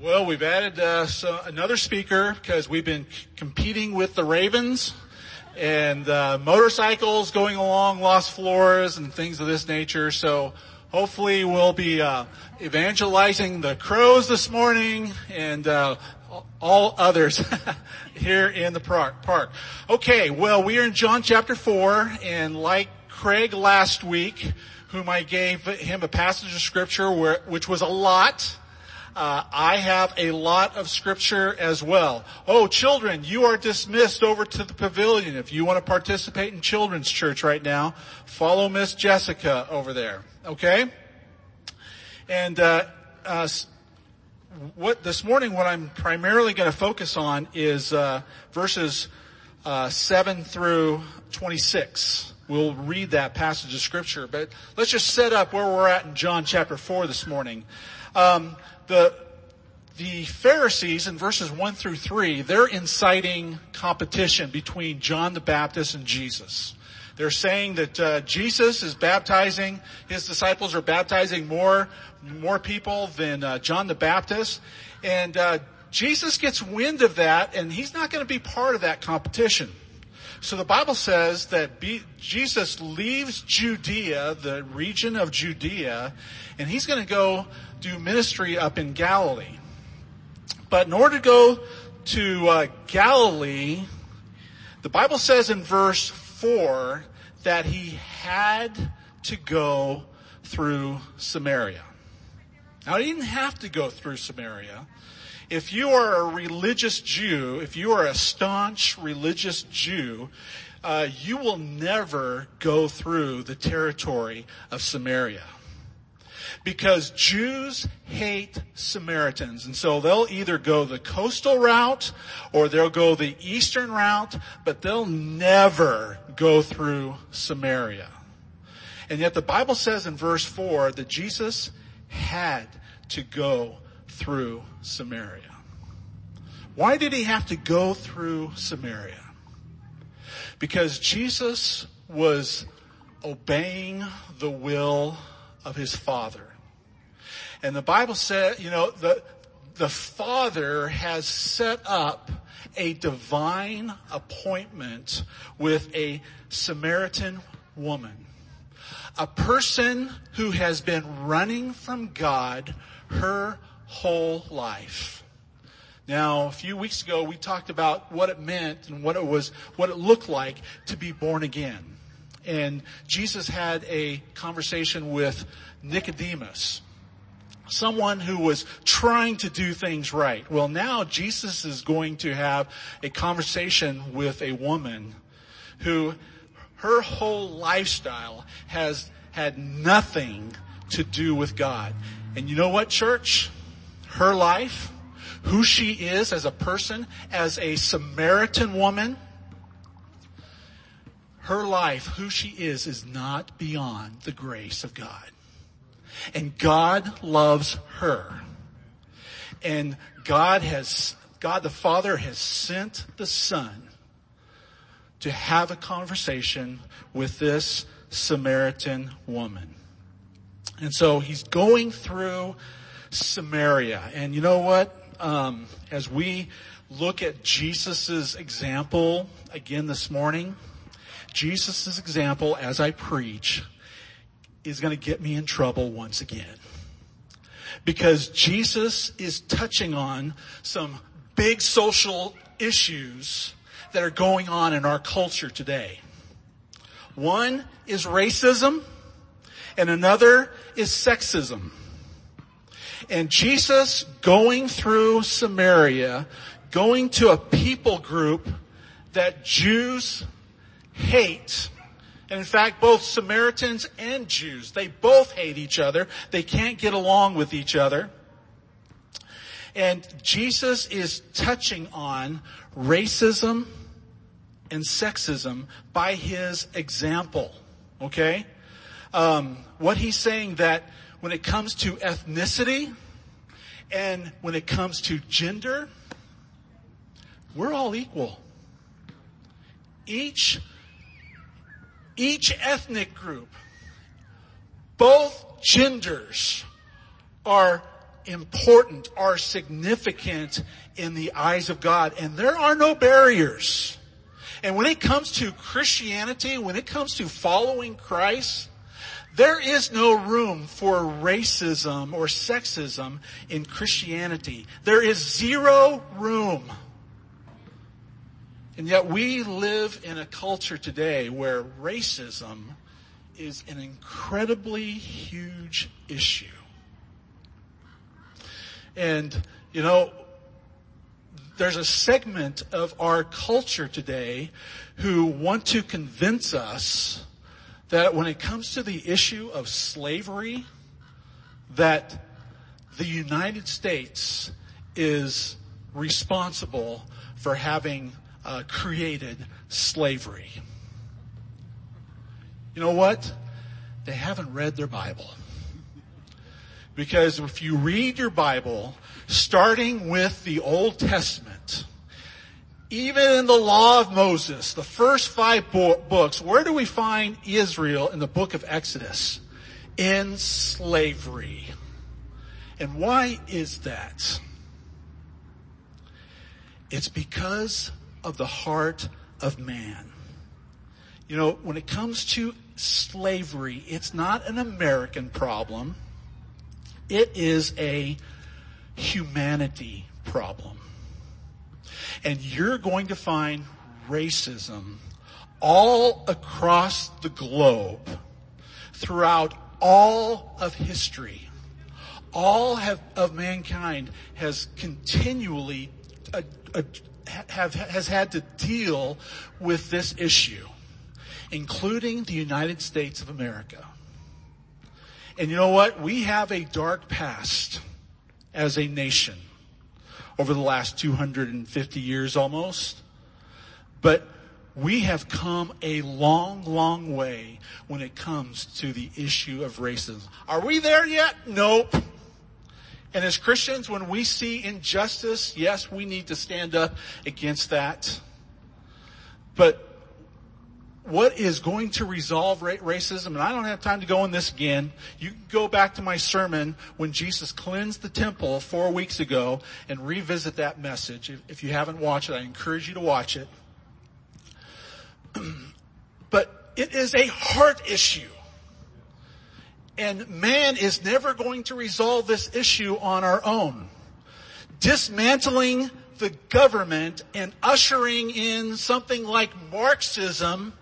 Well, we've added uh, so another speaker because we've been c- competing with the Ravens and uh, motorcycles going along lost floors and things of this nature. So hopefully we'll be uh, evangelizing the crows this morning and uh, all others here in the park. Park. Okay, well we are in John chapter four, and like Craig last week, whom I gave him a passage of scripture where, which was a lot. Uh, I have a lot of scripture as well. Oh, children, you are dismissed over to the pavilion. If you want to participate in children's church right now, follow Miss Jessica over there. Okay? And uh, uh, what this morning, what I'm primarily going to focus on is uh, verses uh, seven through twenty-six. We'll read that passage of scripture, but let's just set up where we're at in John chapter four this morning. Um, the, the Pharisees in verses 1 through 3, they're inciting competition between John the Baptist and Jesus. They're saying that uh, Jesus is baptizing, his disciples are baptizing more, more people than uh, John the Baptist. And uh, Jesus gets wind of that and he's not going to be part of that competition. So the Bible says that Jesus leaves Judea, the region of Judea, and he's going to go do ministry up in Galilee. But in order to go to uh, Galilee, the Bible says in verse 4 that he had to go through Samaria. Now he didn't have to go through Samaria. If you are a religious Jew, if you are a staunch religious Jew, uh, you will never go through the territory of Samaria because Jews hate Samaritans. And so they'll either go the coastal route or they'll go the eastern route, but they'll never go through Samaria. And yet the Bible says in verse 4 that Jesus had to go through Samaria. Why did he have to go through Samaria? Because Jesus was obeying the will of his Father. And the Bible said, you know, the, the Father has set up a divine appointment with a Samaritan woman. A person who has been running from God her whole life. Now, a few weeks ago, we talked about what it meant and what it was, what it looked like to be born again. And Jesus had a conversation with Nicodemus someone who was trying to do things right. Well, now Jesus is going to have a conversation with a woman who her whole lifestyle has had nothing to do with God. And you know what, church? Her life, who she is as a person, as a Samaritan woman, her life, who she is, is not beyond the grace of God. And God loves her. And God has, God the Father has sent the Son to have a conversation with this Samaritan woman. And so he's going through Samaria. And you know what? Um, as we look at Jesus' example again this morning, Jesus' example as I preach is going to get me in trouble once again. Because Jesus is touching on some big social issues that are going on in our culture today. One is racism and another is sexism. And Jesus going through Samaria, going to a people group that Jews hate and in fact, both Samaritans and Jews, they both hate each other. They can't get along with each other. And Jesus is touching on racism and sexism by his example. Okay? Um, what he's saying that when it comes to ethnicity and when it comes to gender, we're all equal. Each each ethnic group, both genders are important, are significant in the eyes of God. And there are no barriers. And when it comes to Christianity, when it comes to following Christ, there is no room for racism or sexism in Christianity. There is zero room. And yet we live in a culture today where racism is an incredibly huge issue. And, you know, there's a segment of our culture today who want to convince us that when it comes to the issue of slavery, that the United States is responsible for having uh, created slavery. You know what? They haven't read their Bible. Because if you read your Bible, starting with the Old Testament, even in the law of Moses, the first five bo- books, where do we find Israel in the book of Exodus? In slavery. And why is that? It's because of the heart of man. You know, when it comes to slavery, it's not an American problem. It is a humanity problem. And you're going to find racism all across the globe throughout all of history. All have, of mankind has continually uh, uh, have, has had to deal with this issue, including the United States of America. And you know what? We have a dark past as a nation over the last 250 years almost. But we have come a long, long way when it comes to the issue of racism. Are we there yet? Nope. And as Christians, when we see injustice, yes, we need to stand up against that. But what is going to resolve racism, and I don't have time to go on this again. You can go back to my sermon when Jesus cleansed the temple four weeks ago and revisit that message. If you haven't watched it, I encourage you to watch it. but it is a heart issue. And man is never going to resolve this issue on our own. Dismantling the government and ushering in something like Marxism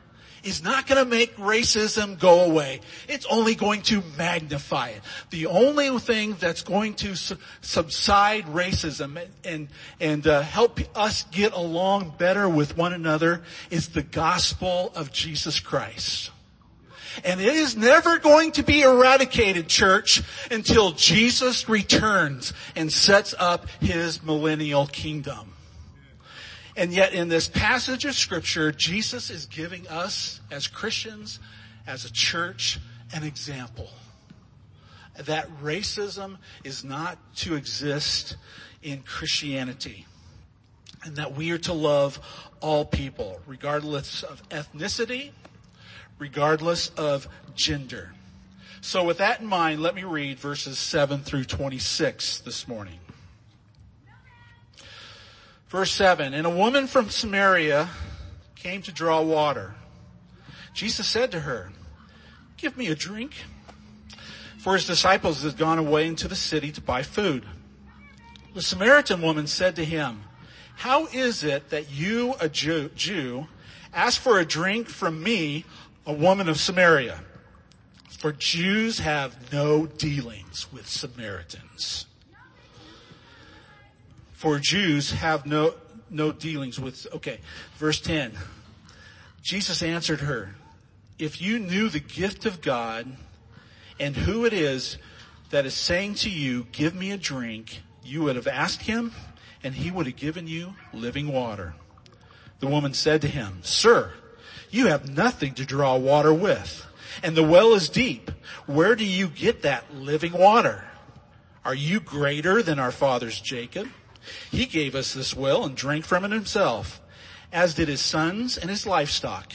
is not going to make racism go away. It's only going to magnify it. The only thing that's going to su- subside racism and and, and uh, help us get along better with one another is the gospel of Jesus Christ. And it is never going to be eradicated, church, until Jesus returns and sets up his millennial kingdom. And yet in this passage of scripture, Jesus is giving us as Christians, as a church, an example. That racism is not to exist in Christianity. And that we are to love all people, regardless of ethnicity, regardless of gender. So with that in mind, let me read verses 7 through 26 this morning. Verse 7, and a woman from Samaria came to draw water. Jesus said to her, give me a drink. For his disciples had gone away into the city to buy food. The Samaritan woman said to him, how is it that you, a Jew, Jew ask for a drink from me, a woman of Samaria? For Jews have no dealings with Samaritans for Jews have no, no dealings with, okay, verse 10. Jesus answered her, if you knew the gift of God and who it is that is saying to you, give me a drink, you would have asked him and he would have given you living water. The woman said to him, sir, you have nothing to draw water with and the well is deep. Where do you get that living water? Are you greater than our fathers Jacob? He gave us this well and drank from it himself, as did his sons and his livestock.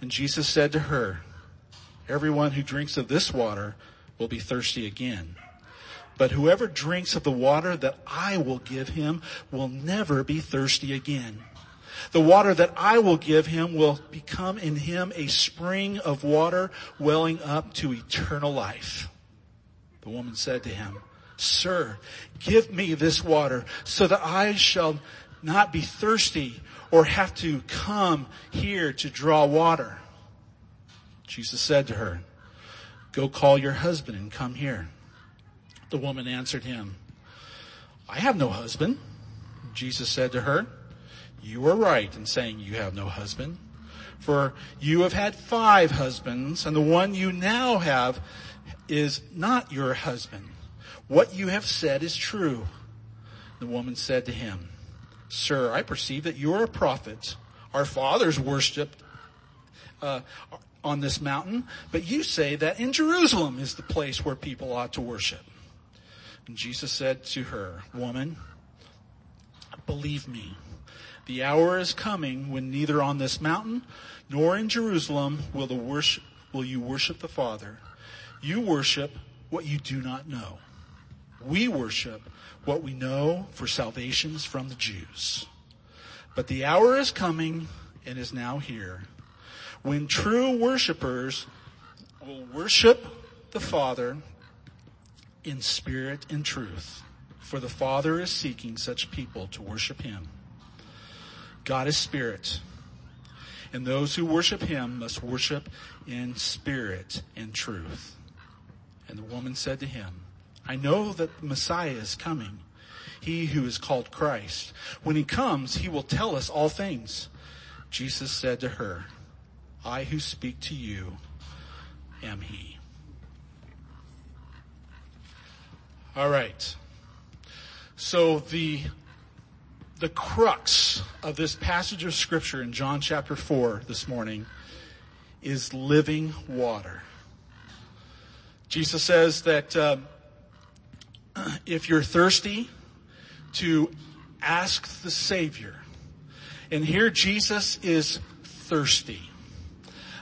And Jesus said to her, everyone who drinks of this water will be thirsty again. But whoever drinks of the water that I will give him will never be thirsty again. The water that I will give him will become in him a spring of water welling up to eternal life. The woman said to him, Sir, give me this water so that I shall not be thirsty or have to come here to draw water. Jesus said to her, Go call your husband and come here. The woman answered him, I have no husband. Jesus said to her, You are right in saying you have no husband. For you have had five husbands, and the one you now have is not your husband. What you have said is true. The woman said to him, Sir, I perceive that you are a prophet. Our fathers worshipped uh, on this mountain, but you say that in Jerusalem is the place where people ought to worship. And Jesus said to her, Woman, believe me, the hour is coming when neither on this mountain nor in Jerusalem will the worship, will you worship the Father. You worship what you do not know. We worship what we know for salvations from the Jews. But the hour is coming and is now here when true worshipers will worship the Father in spirit and truth. For the Father is seeking such people to worship Him. God is spirit. And those who worship Him must worship in spirit and truth. And the woman said to him, I know that the Messiah is coming, he who is called Christ. When he comes, he will tell us all things. Jesus said to her, I who speak to you am he. All right. So the the crux of this passage of scripture in John chapter 4 this morning is living water. Jesus says that uh, if you're thirsty, to ask the Savior. And here Jesus is thirsty.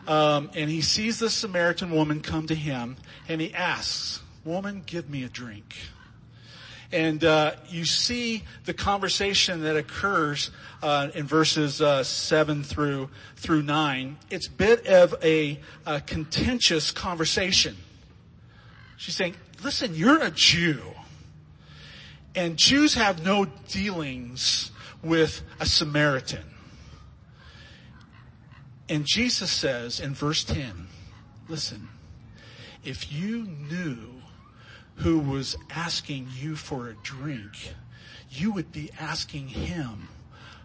Um, and he sees the Samaritan woman come to him and he asks, woman, give me a drink. And uh, you see the conversation that occurs uh, in verses uh, seven through through nine. It's a bit of a, a contentious conversation. She's saying, "Listen, you're a Jew, and Jews have no dealings with a Samaritan." And Jesus says in verse 10, listen, if you knew who was asking you for a drink, you would be asking him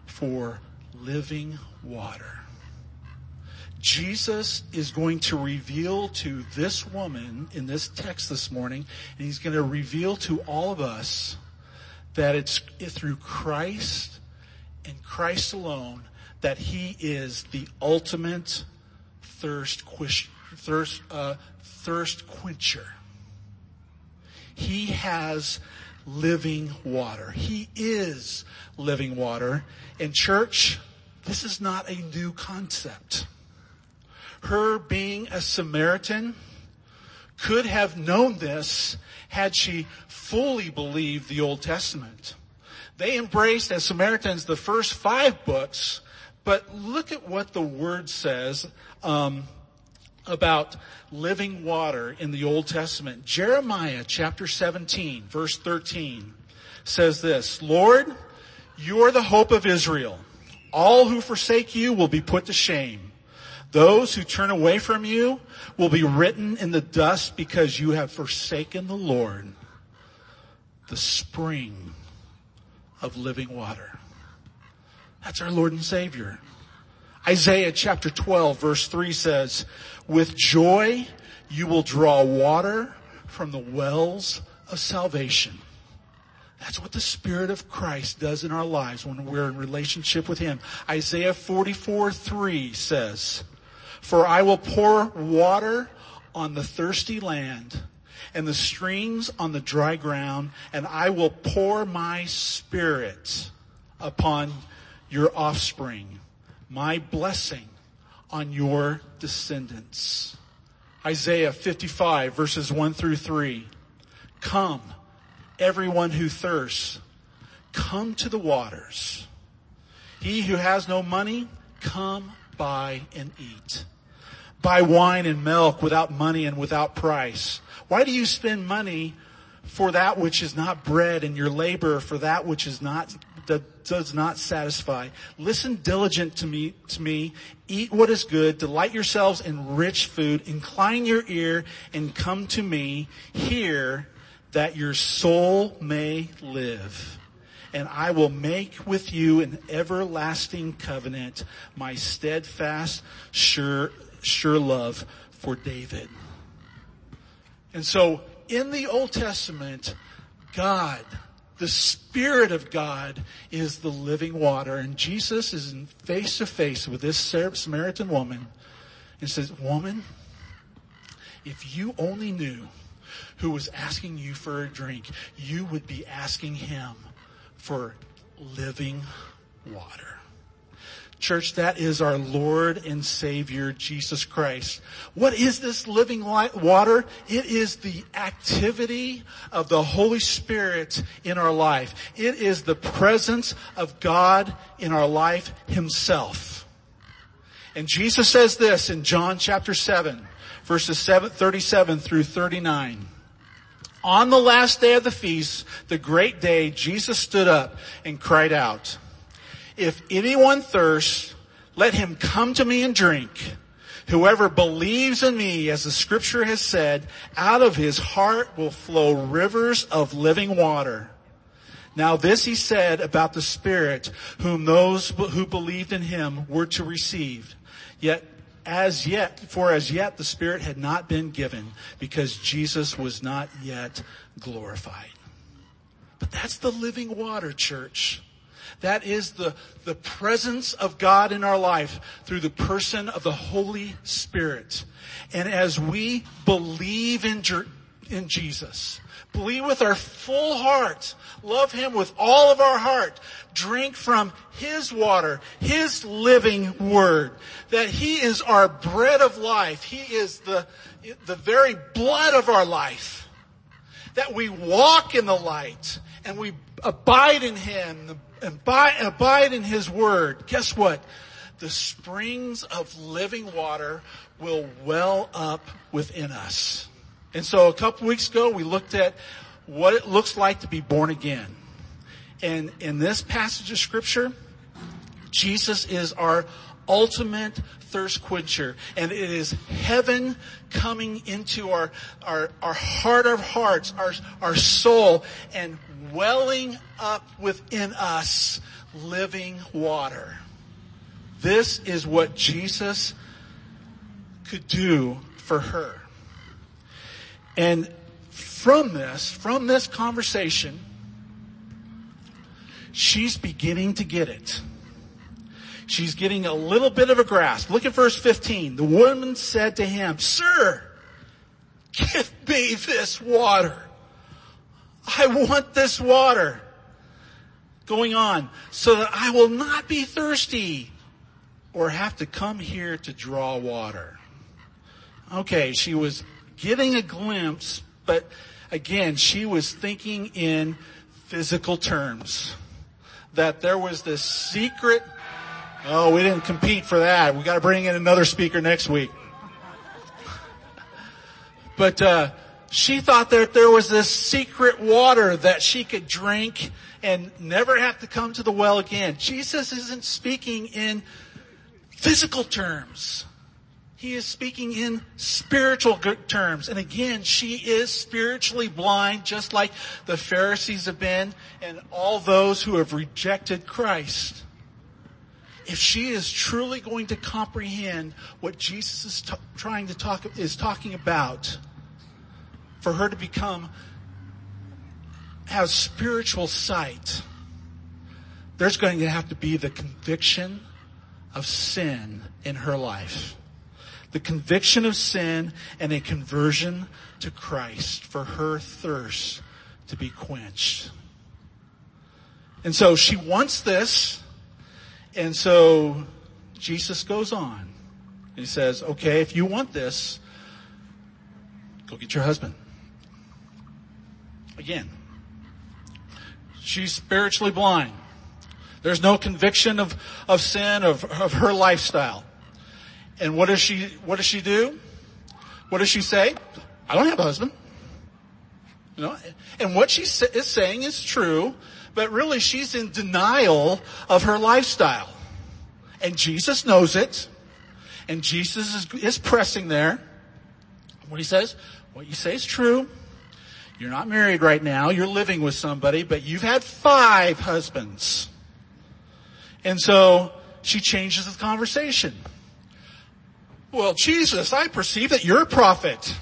for living water. Jesus is going to reveal to this woman in this text this morning, and he's going to reveal to all of us that it's through Christ and Christ alone that he is the ultimate thirst, thirst, uh, thirst quencher. He has living water. He is living water. In church, this is not a new concept. Her being a Samaritan could have known this had she fully believed the Old Testament. They embraced as Samaritans the first five books but look at what the word says um, about living water in the Old Testament. Jeremiah chapter 17, verse 13 says this, Lord, you are the hope of Israel. All who forsake you will be put to shame. Those who turn away from you will be written in the dust because you have forsaken the Lord, the spring of living water. That's our Lord and Savior. Isaiah chapter 12 verse 3 says, with joy you will draw water from the wells of salvation. That's what the Spirit of Christ does in our lives when we're in relationship with Him. Isaiah 44 3 says, For I will pour water on the thirsty land and the streams on the dry ground, and I will pour my spirit upon your offspring, my blessing on your descendants. Isaiah 55 verses 1 through 3. Come, everyone who thirsts, come to the waters. He who has no money, come buy and eat. Buy wine and milk without money and without price. Why do you spend money for that which is not bread and your labor for that which is not that does not satisfy. Listen diligent to me, to me. Eat what is good. Delight yourselves in rich food. Incline your ear and come to me. Hear that your soul may live. And I will make with you an everlasting covenant, my steadfast, sure, sure love for David. And so in the Old Testament, God, the Spirit of God is the living water. And Jesus is face to face with this Samaritan woman and says, woman, if you only knew who was asking you for a drink, you would be asking him for living water. Church, that is our Lord and Savior, Jesus Christ. What is this living water? It is the activity of the Holy Spirit in our life. It is the presence of God in our life Himself. And Jesus says this in John chapter 7, verses 37 through 39. On the last day of the feast, the great day, Jesus stood up and cried out, if anyone thirsts, let him come to me and drink. Whoever believes in me, as the scripture has said, out of his heart will flow rivers of living water. Now this he said about the Spirit, whom those who believed in him were to receive. Yet as yet, for as yet the Spirit had not been given because Jesus was not yet glorified. But that's the living water, church. That is the, the presence of God in our life through the person of the Holy Spirit. And as we believe in, in Jesus, believe with our full heart, love Him with all of our heart, drink from His water, His living Word, that He is our bread of life. He is the, the very blood of our life. That we walk in the light and we abide in Him and abide in His Word. Guess what? The springs of living water will well up within us. And so a couple weeks ago we looked at what it looks like to be born again. And in this passage of scripture, Jesus is our ultimate thirst quencher. And it is heaven coming into our, our, our heart of hearts, our, our soul, and welling up within us living water. This is what Jesus could do for her. And from this, from this conversation, she's beginning to get it. She's getting a little bit of a grasp. Look at verse 15. The woman said to him, Sir, give me this water. I want this water. Going on, so that I will not be thirsty or have to come here to draw water. Okay, she was getting a glimpse, but again, she was thinking in physical terms. That there was this secret, oh, we didn't compete for that. We gotta bring in another speaker next week. But, uh, she thought that there was this secret water that she could drink and never have to come to the well again. Jesus isn't speaking in physical terms. He is speaking in spiritual terms. And again, she is spiritually blind, just like the Pharisees have been and all those who have rejected Christ. If she is truly going to comprehend what Jesus is t- trying to talk, is talking about, for her to become, have spiritual sight, there's going to have to be the conviction of sin in her life the conviction of sin and a conversion to Christ for her thirst to be quenched. And so she wants this. And so Jesus goes on. He says, okay, if you want this, go get your husband. Again, She's spiritually blind. There's no conviction of, of sin, of, of her lifestyle. And what does she, what does she do? What does she say? I don't have a husband. You know, and what she is saying is true, but really she's in denial of her lifestyle. And Jesus knows it. And Jesus is, is pressing there. What he says, what you say is true. You're not married right now. You're living with somebody, but you've had five husbands. And so she changes the conversation. Well, Jesus, I perceive that you're a prophet.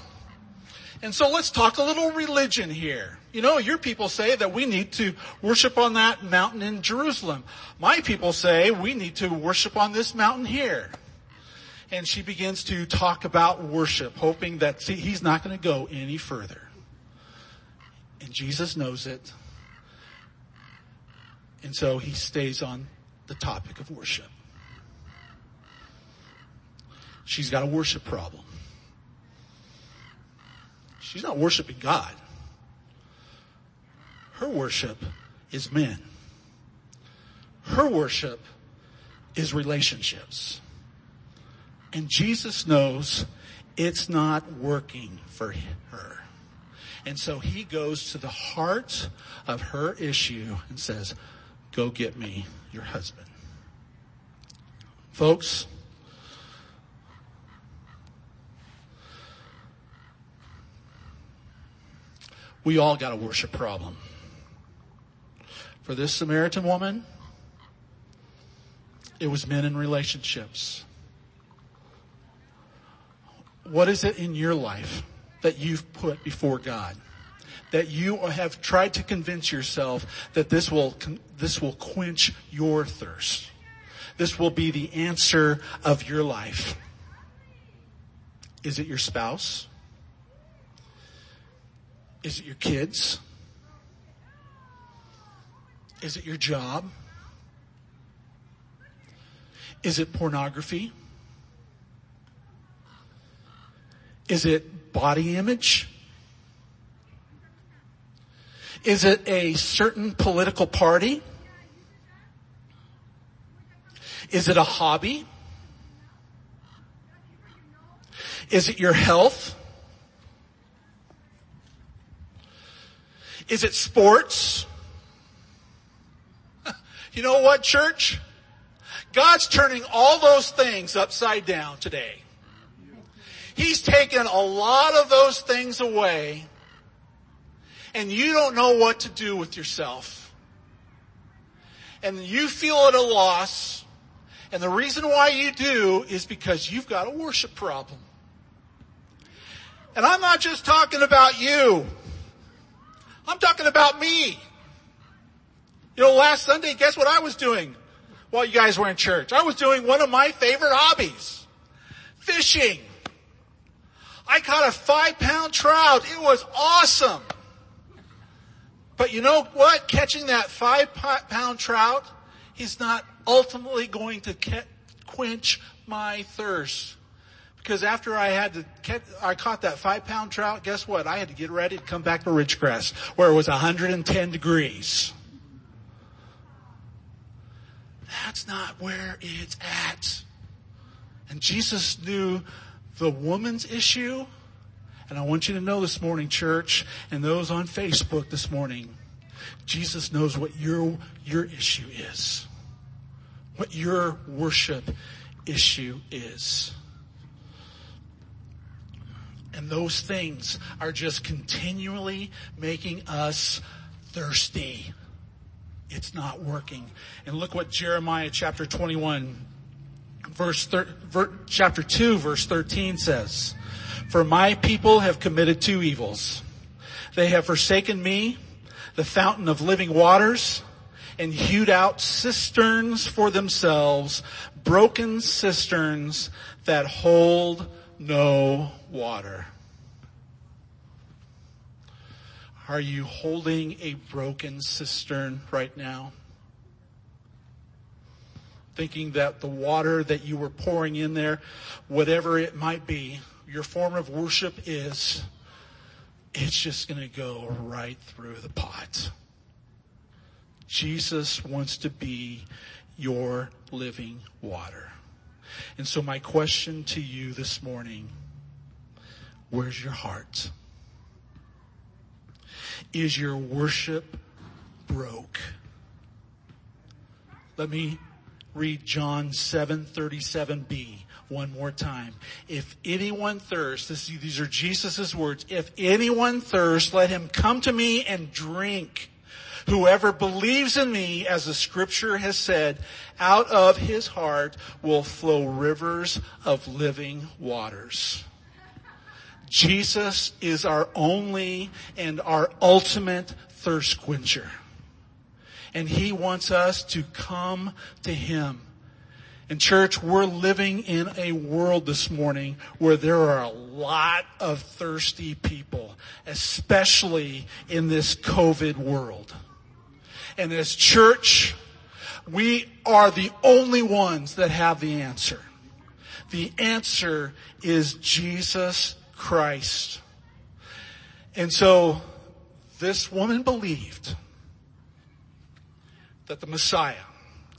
And so let's talk a little religion here. You know, your people say that we need to worship on that mountain in Jerusalem. My people say we need to worship on this mountain here. And she begins to talk about worship, hoping that see, he's not going to go any further. And Jesus knows it. And so he stays on the topic of worship. She's got a worship problem. She's not worshiping God. Her worship is men. Her worship is relationships. And Jesus knows it's not working for her. And so he goes to the heart of her issue and says, go get me your husband. Folks, we all got a worship problem. For this Samaritan woman, it was men in relationships. What is it in your life that you've put before God? That you have tried to convince yourself that this will, this will quench your thirst. This will be the answer of your life. Is it your spouse? Is it your kids? Is it your job? Is it pornography? Is it body image? Is it a certain political party? Is it a hobby? Is it your health? Is it sports? You know what, church? God's turning all those things upside down today. He's taken a lot of those things away and you don't know what to do with yourself. And you feel at a loss. And the reason why you do is because you've got a worship problem. And I'm not just talking about you. I'm talking about me. You know, last Sunday, guess what I was doing while you guys were in church? I was doing one of my favorite hobbies. Fishing. I caught a five pound trout. It was awesome. But you know what? Catching that five pound trout is not ultimately going to quench my thirst. Because after I had to, I caught that five pound trout, guess what? I had to get ready to come back to Ridgecrest where it was 110 degrees. That's not where it's at. And Jesus knew the woman's issue. And I want you to know this morning, church, and those on Facebook this morning, Jesus knows what your, your issue is. What your worship issue is. And those things are just continually making us thirsty. It's not working. And look what Jeremiah chapter 21 verse thir- ver- chapter 2 verse 13 says. For my people have committed two evils. They have forsaken me, the fountain of living waters, and hewed out cisterns for themselves, broken cisterns that hold no water. Are you holding a broken cistern right now? Thinking that the water that you were pouring in there, whatever it might be, your form of worship is, it's just going to go right through the pot. Jesus wants to be your living water. And so my question to you this morning, where's your heart? Is your worship broke? Let me read John 7:37b one more time. If anyone thirsts, this, these are Jesus' words. If anyone thirsts, let him come to me and drink. Whoever believes in me, as the scripture has said, out of his heart will flow rivers of living waters. Jesus is our only and our ultimate thirst quencher. And he wants us to come to him. And church, we're living in a world this morning where there are a lot of thirsty people, especially in this COVID world. And as church, we are the only ones that have the answer. The answer is Jesus Christ. And so this woman believed that the Messiah,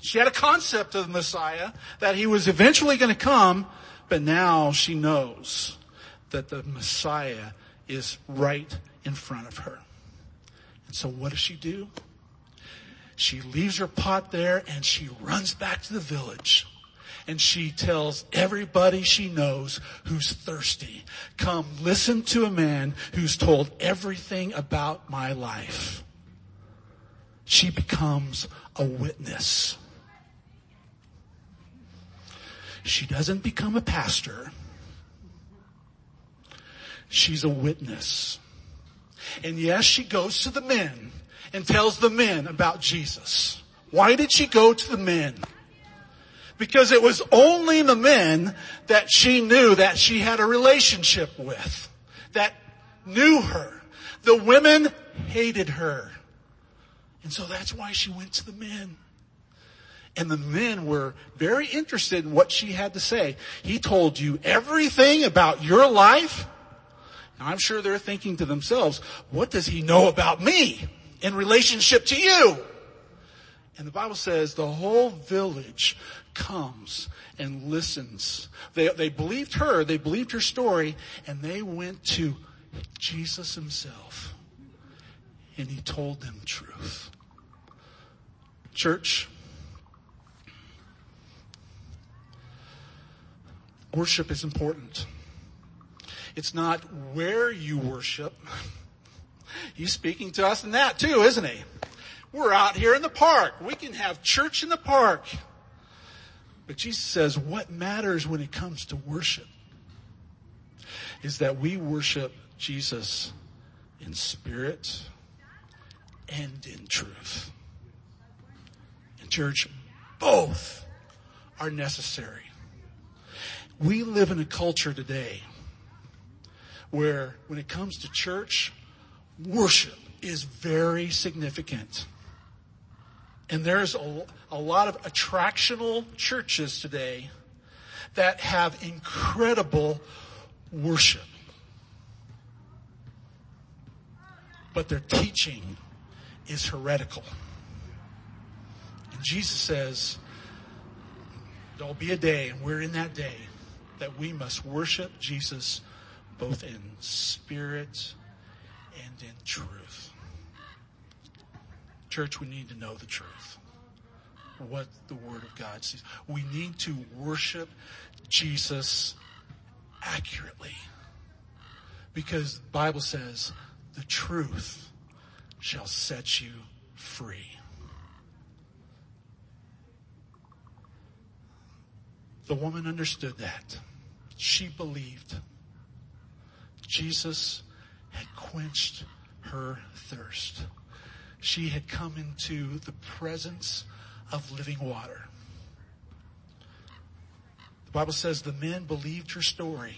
she had a concept of the Messiah, that he was eventually going to come, but now she knows that the Messiah is right in front of her. And so what does she do? She leaves her pot there and she runs back to the village. And she tells everybody she knows who's thirsty, come listen to a man who's told everything about my life. She becomes a witness. She doesn't become a pastor. She's a witness. And yes, she goes to the men and tells the men about Jesus. Why did she go to the men? Because it was only the men that she knew that she had a relationship with, that knew her. The women hated her. And so that's why she went to the men. And the men were very interested in what she had to say. He told you everything about your life. Now I'm sure they're thinking to themselves, what does he know about me? in relationship to you. And the Bible says the whole village comes and listens. They, they believed her, they believed her story, and they went to Jesus himself. And he told them truth. Church, worship is important. It's not where you worship. He's speaking to us in that too, isn't he? We're out here in the park. We can have church in the park. But Jesus says what matters when it comes to worship is that we worship Jesus in spirit and in truth. In church, both are necessary. We live in a culture today where when it comes to church, worship is very significant. And there's a, a lot of attractional churches today that have incredible worship. But their teaching is heretical. And Jesus says, there'll be a day, and we're in that day, that we must worship Jesus both in spirit and in truth. Church, we need to know the truth. What the Word of God says. We need to worship Jesus accurately. Because the Bible says the truth shall set you free. The woman understood that. She believed. Jesus had quenched her thirst. She had come into the presence of living water. The Bible says the men believed her story,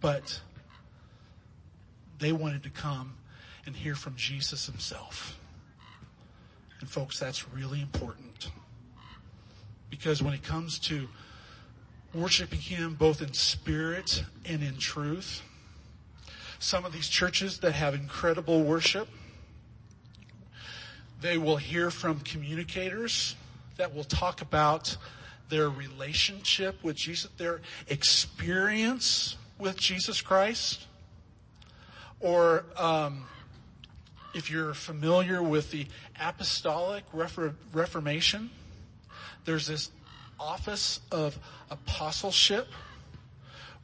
but they wanted to come and hear from Jesus himself. And folks, that's really important. Because when it comes to worshiping him both in spirit and in truth, some of these churches that have incredible worship, They will hear from communicators that will talk about their relationship with Jesus, their experience with Jesus Christ. Or um, if you're familiar with the Apostolic Reformation, there's this office of apostleship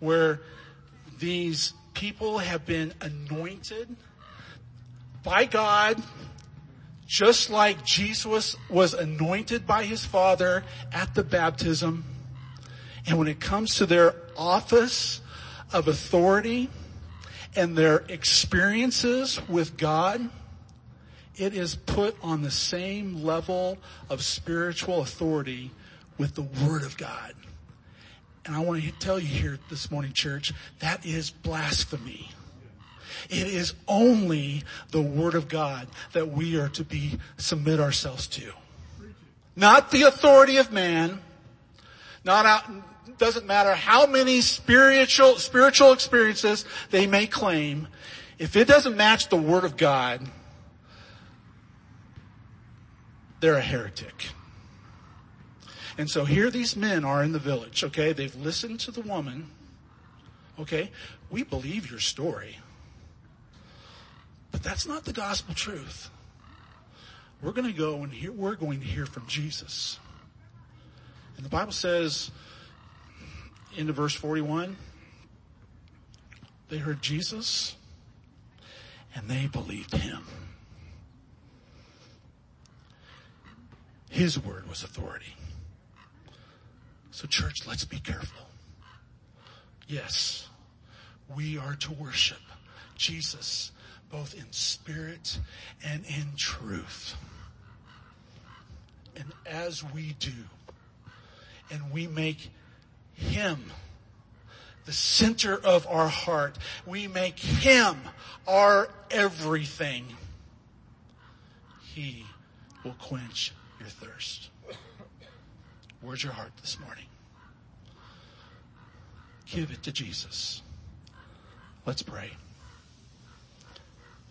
where these people have been anointed by God just like Jesus was anointed by his Father at the baptism. And when it comes to their office of authority and their experiences with God, it is put on the same level of spiritual authority with the Word of God. And I want to tell you here this morning, church, that is blasphemy. It is only the Word of God that we are to be, submit ourselves to. Not the authority of man, not out, doesn't matter how many spiritual, spiritual experiences they may claim. If it doesn't match the Word of God, they're a heretic. And so here these men are in the village, okay? They've listened to the woman. Okay? We believe your story. But that's not the gospel truth. We're going to go and hear, we're going to hear from Jesus. And the Bible says, into verse 41, they heard Jesus and they believed him. His word was authority. So church, let's be careful. Yes, we are to worship Jesus both in spirit and in truth. And as we do, and we make Him the center of our heart, we make Him our everything, He will quench your thirst. Where's your heart this morning? Give it to Jesus. Let's pray.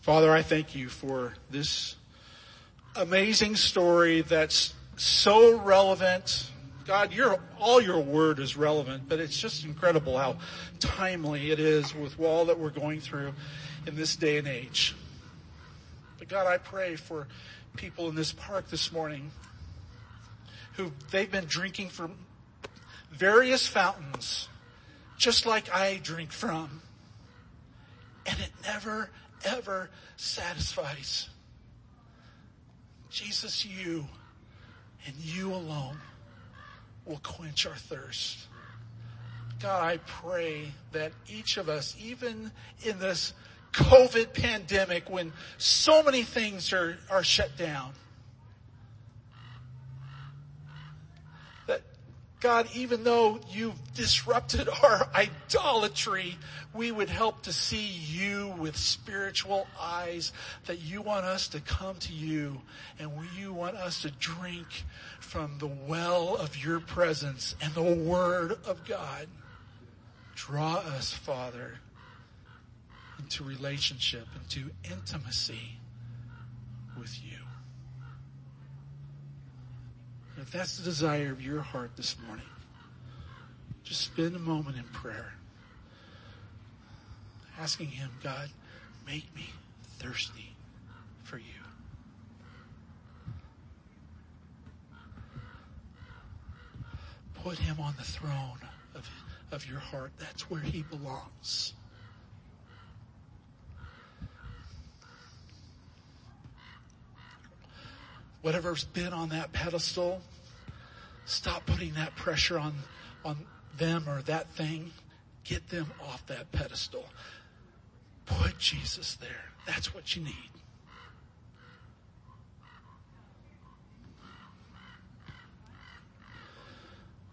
Father, I thank you for this amazing story that's so relevant. God, your, all your word is relevant, but it's just incredible how timely it is with all that we're going through in this day and age. But God, I pray for people in this park this morning who they've been drinking from various fountains, just like I drink from. And it never ever satisfies. Jesus, you and you alone will quench our thirst. God, I pray that each of us, even in this COVID pandemic when so many things are, are shut down, God, even though you've disrupted our idolatry, we would help to see you with spiritual eyes, that you want us to come to you and you want us to drink from the well of your presence and the word of God. Draw us, Father, into relationship, into intimacy with you. If that's the desire of your heart this morning, just spend a moment in prayer. Asking Him, God, make me thirsty for you. Put Him on the throne of, of your heart. That's where He belongs. whatever's been on that pedestal, stop putting that pressure on, on them or that thing. Get them off that pedestal. Put Jesus there. That's what you need.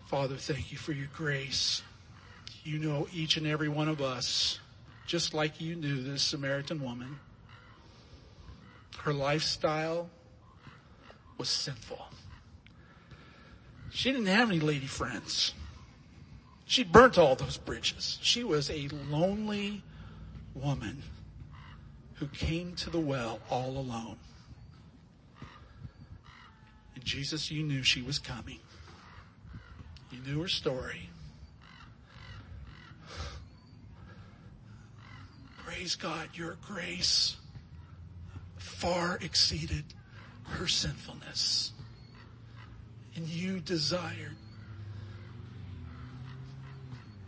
Father, thank you for your grace. You know each and every one of us, just like you knew this Samaritan woman. Her lifestyle, was sinful. She didn't have any lady friends. She burnt all those bridges. She was a lonely woman who came to the well all alone. And Jesus, you knew she was coming. You knew her story. Praise God, your grace far exceeded her sinfulness. And you desired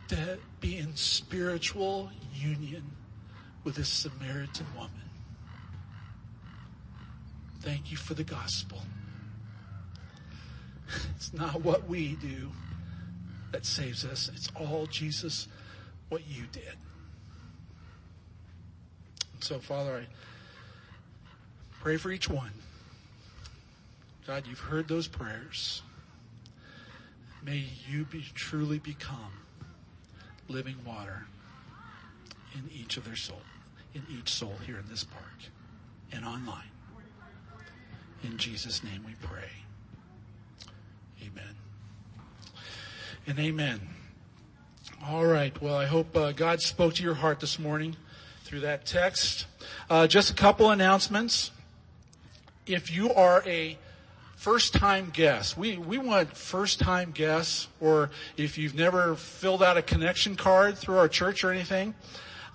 to be in spiritual union with this Samaritan woman. Thank you for the gospel. It's not what we do that saves us. It's all Jesus, what you did. So, Father, I pray for each one. God, you've heard those prayers. May you be truly become living water in each of their soul, in each soul here in this park and online. In Jesus' name we pray. Amen. And amen. All right. Well, I hope uh, God spoke to your heart this morning through that text. Uh, just a couple announcements. If you are a first time guests. we, we want first time guests, or if you've never filled out a connection card through our church or anything,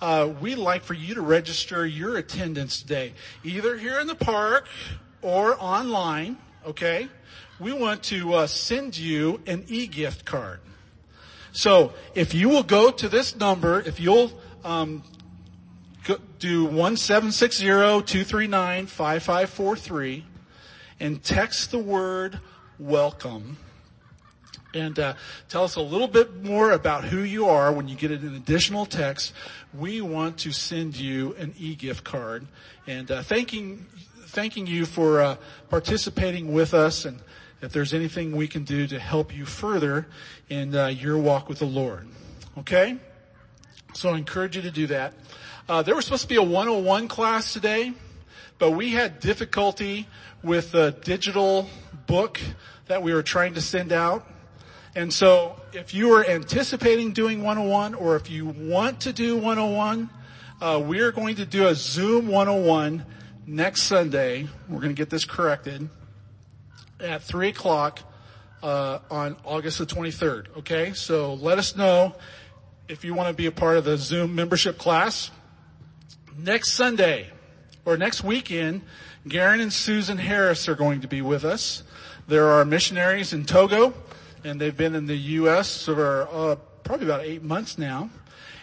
uh, we'd like for you to register your attendance today, either here in the park or online, okay? We want to uh, send you an e-gift card. So if you will go to this number, if you'll um, do one seven six zero two three nine five five four three, and text the word welcome and uh, tell us a little bit more about who you are when you get an additional text we want to send you an e-gift card and uh, thanking thanking you for uh, participating with us and if there's anything we can do to help you further in uh, your walk with the Lord. Okay? So I encourage you to do that. Uh, there was supposed to be a 101 class today, but we had difficulty with the digital book that we were trying to send out. And so if you are anticipating doing 101 or if you want to do 101, uh, we are going to do a Zoom 101 next Sunday. We're going to get this corrected at three o'clock uh, on August the 23rd. Okay, so let us know if you want to be a part of the Zoom membership class. Next Sunday or next weekend, Garen and Susan Harris are going to be with us. There are missionaries in Togo, and they've been in the U.S. for uh, probably about eight months now.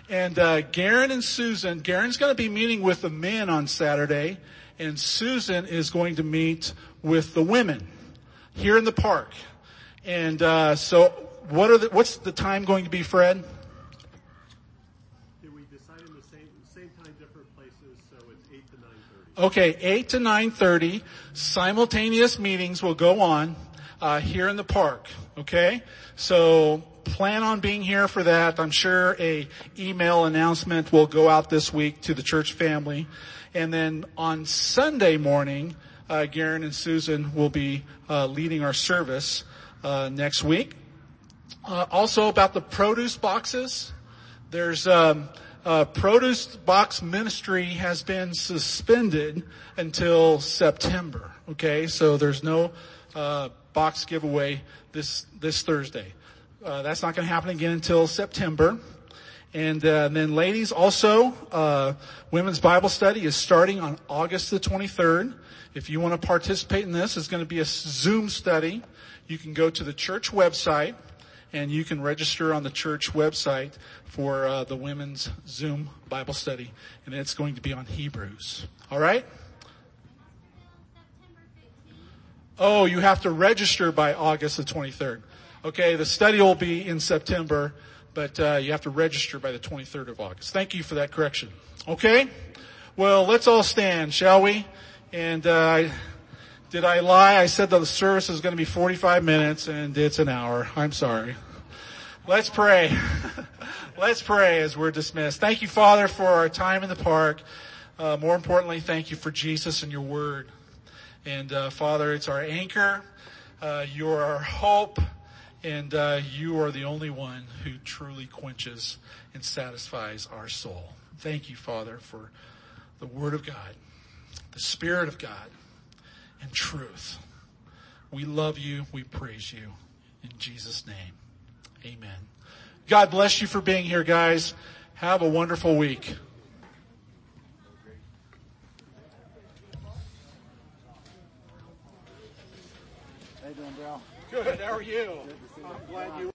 And uh, Garen and Susan, Garen's going to be meeting with the men on Saturday, and Susan is going to meet with the women here in the park. And uh, so, what are the, what's the time going to be, Fred? Did we decide in the same same time, different places? So it's eight to nine thirty. Okay, eight to nine thirty. Simultaneous meetings will go on uh, here in the park. Okay, so plan on being here for that. I'm sure a email announcement will go out this week to the church family, and then on Sunday morning uh, Garen and Susan will be uh, leading our service uh, next week. Uh, also about the produce boxes, there's um, produce box ministry has been suspended until September. Okay, so there's no uh, box giveaway this this Thursday. that's not going to happen again until September. And, uh, and, then ladies also, uh, women's Bible study is starting on August the 23rd. If you want to participate in this, it's going to be a Zoom study. You can go to the church website and you can register on the church website for uh, the women's Zoom Bible study, and it's going to be on Hebrews. All right? Oh, you have to register by August the 23rd. Okay, the study will be in September, but uh, you have to register by the 23rd of August. Thank you for that correction. Okay? Well, let's all stand, shall we? And uh, did I lie? I said that the service is going to be 45 minutes and it's an hour. I'm sorry. Let's pray. Let's pray as we're dismissed. Thank you, Father, for our time in the park. Uh, more importantly, thank you for Jesus and your word. And uh, Father, it's our anchor. Uh, you are our hope. And uh, you are the only one who truly quenches and satisfies our soul. Thank you, Father, for the word of God the Spirit of God and truth. We love you. We praise you. In Jesus' name, amen. God bless you for being here, guys. Have a wonderful week. How you doing, Dale? Good. How are you? I'm you